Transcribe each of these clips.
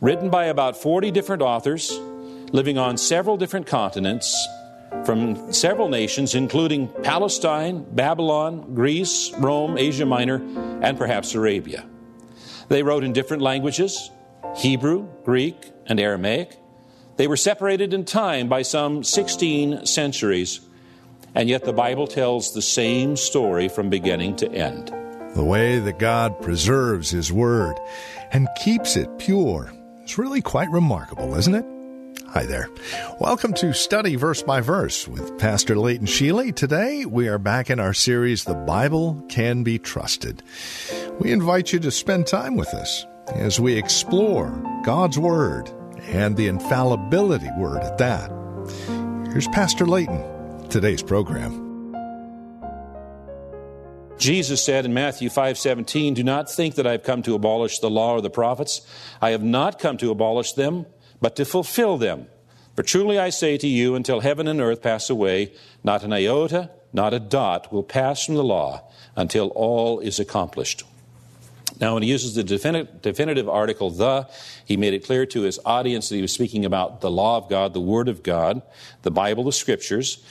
Written by about 40 different authors, living on several different continents, from several nations, including Palestine, Babylon, Greece, Rome, Asia Minor, and perhaps Arabia. They wrote in different languages Hebrew, Greek, and Aramaic. They were separated in time by some 16 centuries, and yet the Bible tells the same story from beginning to end. The way that God preserves His Word and keeps it pure is really quite remarkable, isn't it? Hi there. Welcome to Study Verse by Verse with Pastor Leighton Sheely. Today we are back in our series, The Bible Can Be Trusted. We invite you to spend time with us as we explore God's Word and the infallibility word at that. Here's Pastor Leighton, today's program. Jesus said in Matthew 5:17, "Do not think that I've come to abolish the law or the prophets. I have not come to abolish them, but to fulfill them. For truly I say to you, until heaven and earth pass away, not an iota, not a dot will pass from the law until all is accomplished." Now, when he uses the definitive article the, he made it clear to his audience that he was speaking about the law of God, the Word of God, the Bible, the Scriptures.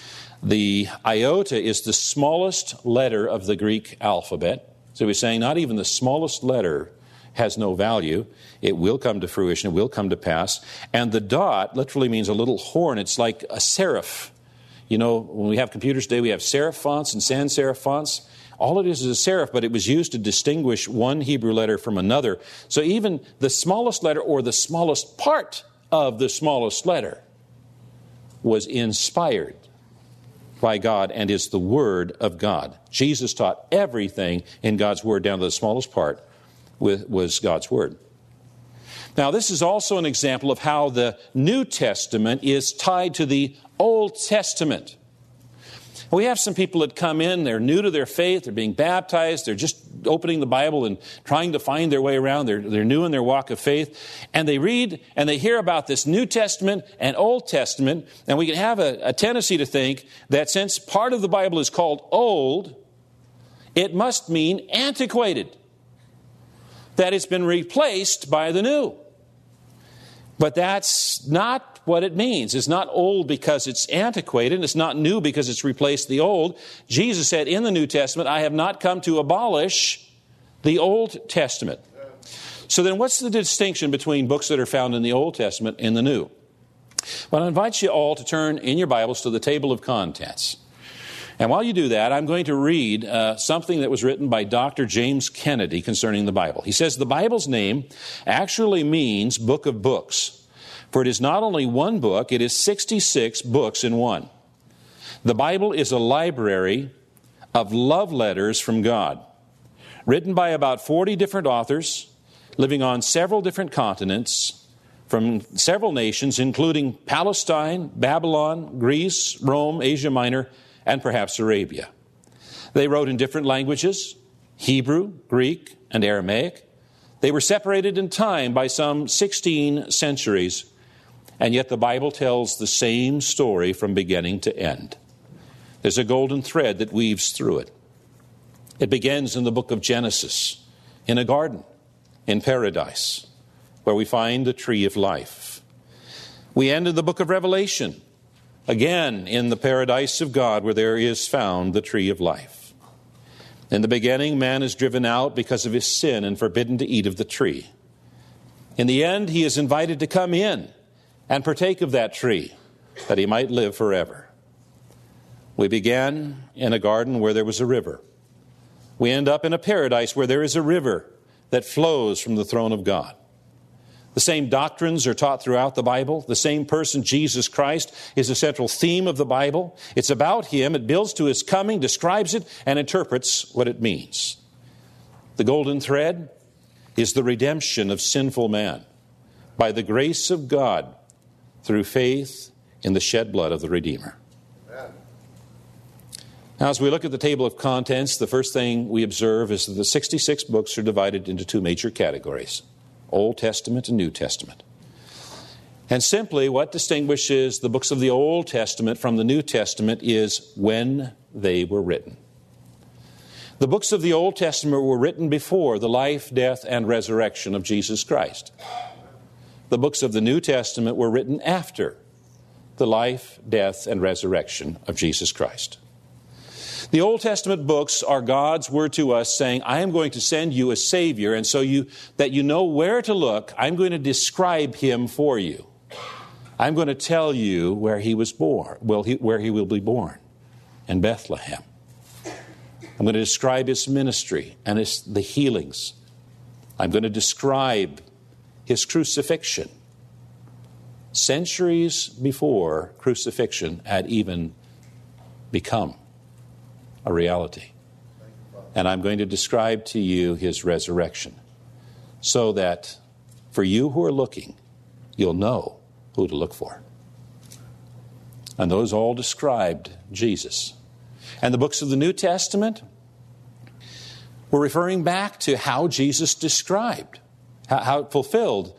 The iota is the smallest letter of the Greek alphabet. So he's saying not even the smallest letter has no value. It will come to fruition, it will come to pass. And the dot literally means a little horn. It's like a serif. You know, when we have computers today, we have serif fonts and sans serif fonts. All it is is a serif, but it was used to distinguish one Hebrew letter from another. So even the smallest letter or the smallest part of the smallest letter was inspired by God and is the Word of God. Jesus taught everything in God's Word down to the smallest part was God's Word. Now, this is also an example of how the New Testament is tied to the Old Testament. We have some people that come in, they're new to their faith, they're being baptized, they're just opening the Bible and trying to find their way around, they're, they're new in their walk of faith, and they read and they hear about this New Testament and Old Testament, and we can have a, a tendency to think that since part of the Bible is called Old, it must mean antiquated, that it's been replaced by the new. But that's not what it means. It's not old because it's antiquated, it's not new because it's replaced the old. Jesus said in the New Testament, I have not come to abolish the Old Testament. So then, what's the distinction between books that are found in the Old Testament and the New? Well, I invite you all to turn in your Bibles to the table of contents. And while you do that, I'm going to read uh, something that was written by Dr. James Kennedy concerning the Bible. He says the Bible's name actually means book of books, for it is not only one book, it is 66 books in one. The Bible is a library of love letters from God, written by about 40 different authors living on several different continents from several nations, including Palestine, Babylon, Greece, Rome, Asia Minor, and perhaps Arabia. They wrote in different languages Hebrew, Greek, and Aramaic. They were separated in time by some 16 centuries, and yet the Bible tells the same story from beginning to end. There's a golden thread that weaves through it. It begins in the book of Genesis, in a garden, in paradise, where we find the tree of life. We end in the book of Revelation, Again, in the paradise of God, where there is found the tree of life. In the beginning, man is driven out because of his sin and forbidden to eat of the tree. In the end, he is invited to come in and partake of that tree that he might live forever. We began in a garden where there was a river. We end up in a paradise where there is a river that flows from the throne of God. The same doctrines are taught throughout the Bible. The same person, Jesus Christ, is the central theme of the Bible. It's about Him. It builds to His coming, describes it, and interprets what it means. The golden thread is the redemption of sinful man. by the grace of God through faith in the shed blood of the Redeemer. Now, as we look at the table of contents, the first thing we observe is that the 66 books are divided into two major categories Old Testament and New Testament. And simply, what distinguishes the books of the Old Testament from the New Testament is when they were written. The books of the Old Testament were written before the life, death, and resurrection of Jesus Christ. The books of the New Testament were written after the life, death, and resurrection of Jesus Christ. The Old Testament books are God's word to us saying, I am going to send you a Savior, and so you, that you know where to look, I'm going to describe him for you. I'm going to tell you where he was born, where he will be born in Bethlehem. I'm going to describe his ministry and his, the healings. I'm going to describe his crucifixion. Centuries before crucifixion had even become a reality. And I'm going to describe to you his resurrection so that for you who are looking, you'll know who to look for. And those all described Jesus. And the books of the New Testament were referring back to how Jesus described, how it fulfilled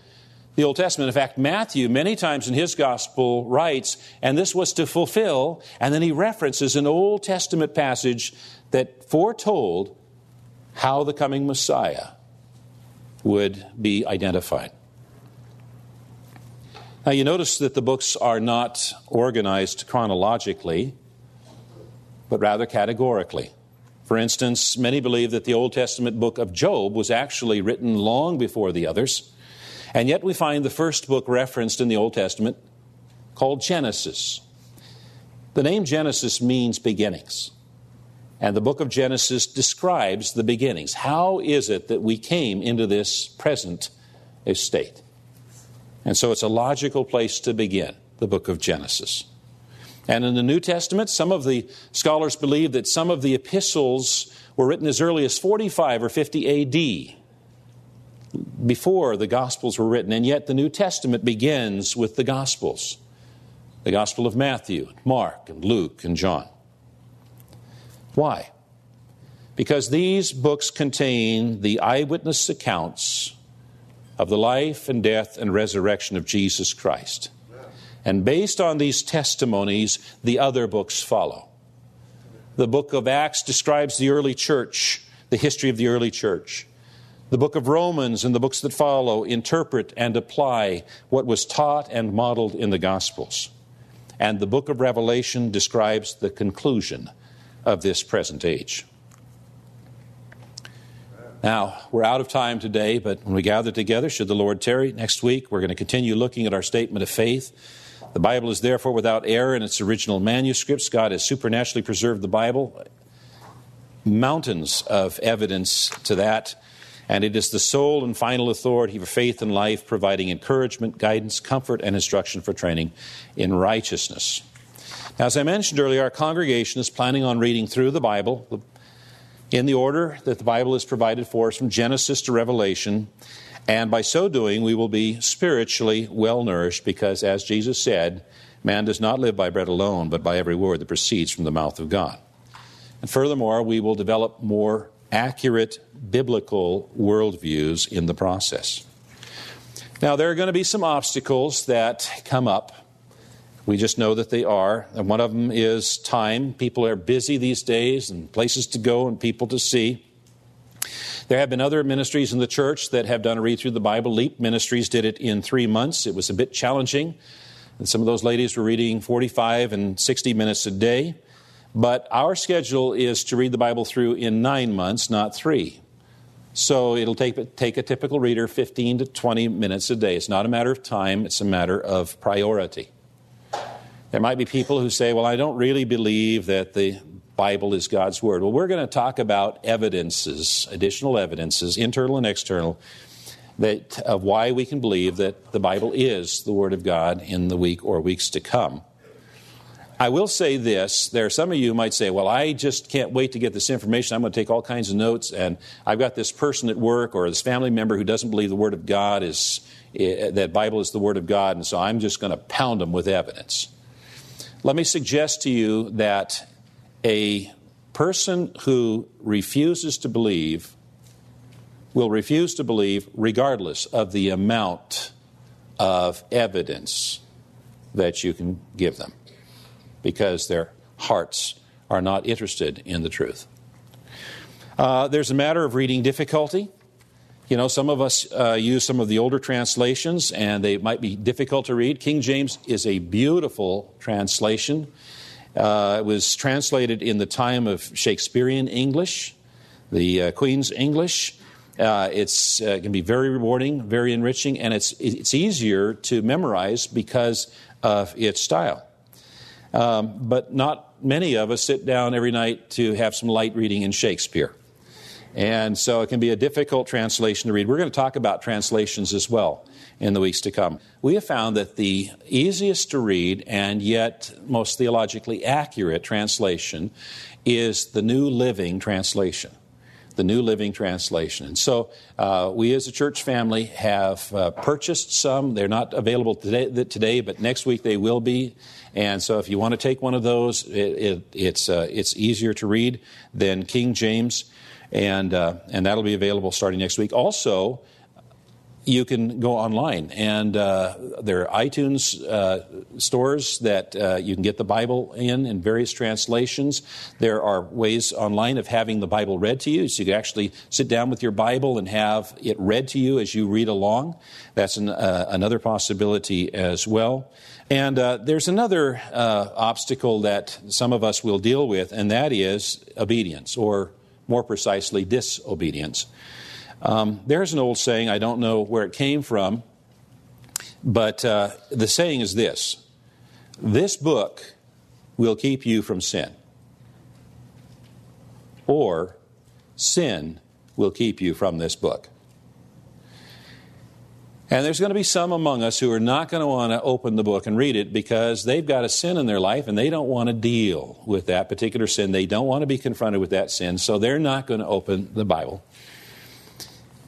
the Old Testament. In fact, Matthew, many times in his gospel, writes, and this was to fulfill, and then he references an Old Testament passage that foretold how the coming Messiah would be identified. Now, you notice that the books are not organized chronologically, but rather categorically. For instance, many believe that the Old Testament book of Job was actually written long before the others, and yet we find the first book referenced in the Old Testament called Genesis. The name Genesis means beginnings. And the book of Genesis describes the beginnings. How is it that we came into this present estate? And so it's a logical place to begin, the book of Genesis. And in the New Testament, some of the scholars believe that some of the epistles were written as early as 45 or 50 AD, before the Gospels were written. And yet the New Testament begins with the Gospels the Gospel of Matthew, Mark, and Luke, and John. Why? Because these books contain the eyewitness accounts of the life and death and resurrection of Jesus Christ. And based on these testimonies, the other books follow. The book of Acts describes the early church, the history of the early church. The book of Romans and the books that follow interpret and apply what was taught and modeled in the Gospels. And the book of Revelation describes the conclusion of this present age. Now, we're out of time today, but when we gather together, should the Lord tarry, next week we're going to continue looking at our statement of faith. The Bible is therefore without error in its original manuscripts. God has supernaturally preserved the Bible. Mountains of evidence to that. And it is the sole and final authority for faith and life, providing encouragement, guidance, comfort, and instruction for training in righteousness. Now, as I mentioned earlier, our congregation is planning on reading through the Bible, in the order that the Bible is provided for us from Genesis to Revelation. And by so doing, we will be spiritually well nourished because, as Jesus said, man does not live by bread alone, but by every word that proceeds from the mouth of God. And furthermore, we will develop more accurate biblical worldviews in the process. Now, there are going to be some obstacles that come up we just know that they are. And one of them is time. People are busy these days and places to go and people to see. There have been other ministries in the church that have done a read through the Bible. Leap Ministries did it in three months. It was a bit challenging. And some of those ladies were reading 45 and 60 minutes a day. But our schedule is to read the Bible through in nine months, not three. So it'll take, take a typical reader 15 to 20 minutes a day. It's not a matter of time, it's a matter of priority. There might be people who say, well, I don't really believe that the Bible is God's Word. Well, we're going to talk about evidences, additional evidences, internal and external, that, of why we can believe that the Bible is the Word of God in the week or weeks to come. I will say this. There are some of you who might say, well, I just can't wait to get this information. I'm going to take all kinds of notes, and I've got this person at work or this family member who doesn't believe the Word of God is, eh, that Bible is the Word of God, and so I'm just going to pound them with evidence. Let me suggest to you that a person who refuses to believe will refuse to believe regardless of the amount of evidence that you can give them because their hearts are not interested in the truth. Uh, there's a matter of reading difficulty. You know, some of us uh, use some of the older translations and they might be difficult to read. King James is a beautiful translation. Uh, it was translated in the time of Shakespearean English, the uh, Queen's English. Uh, it's uh, can be very rewarding, very enriching, and it's it's easier to memorize because of its style. Um, but not many of us sit down every night to have some light reading in Shakespeare. And so it can be a difficult translation to read. We're going to talk about translations as well in the weeks to come. We have found that the easiest to read and yet most theologically accurate translation is the New Living Translation the New Living Translation. And so uh, we as a church family have uh, purchased some. They're not available today, today, but next week they will be. And so if you want to take one of those, it, it, it's, uh, it's easier to read than King James. And, uh, and that'll be available starting next week. Also, you can go online, and uh, there are iTunes uh, stores that uh, you can get the Bible in in various translations. There are ways online of having the Bible read to you, so you can actually sit down with your Bible and have it read to you as you read along. That's an, uh, another possibility as well. And uh, there's another uh, obstacle that some of us will deal with, and that is obedience, or more precisely, disobedience. Um, there's an old saying, I don't know where it came from, but uh, the saying is this This book will keep you from sin, or sin will keep you from this book. And there's going to be some among us who are not going to want to open the book and read it because they've got a sin in their life and they don't want to deal with that particular sin. They don't want to be confronted with that sin, so they're not going to open the Bible.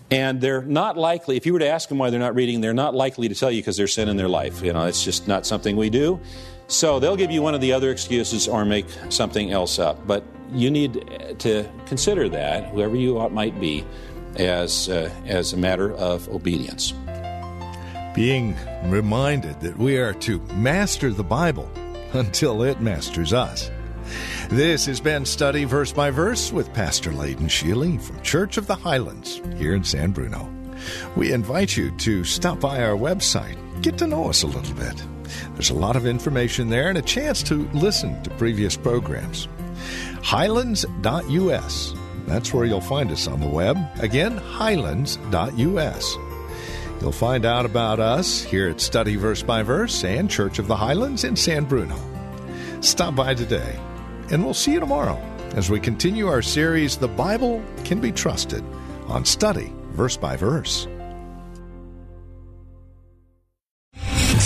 And they're not likely, if you were to ask them why they're not reading, they're not likely to tell you because there's sin in their life. You know, it's just not something we do. So they'll give you one of the other excuses or make something else up. But you need to consider that, whoever you might be, as, uh, as a matter of obedience. Being reminded that we are to master the Bible until it masters us. This has been Study Verse by Verse with Pastor Leighton Sheely from Church of the Highlands here in San Bruno. We invite you to stop by our website, get to know us a little bit. There's a lot of information there and a chance to listen to previous programs. Highlands.us. That's where you'll find us on the web. Again, highlands.us. You'll find out about us here at Study Verse by Verse and Church of the Highlands in San Bruno. Stop by today and we'll see you tomorrow as we continue our series, The Bible Can Be Trusted, on Study Verse by Verse.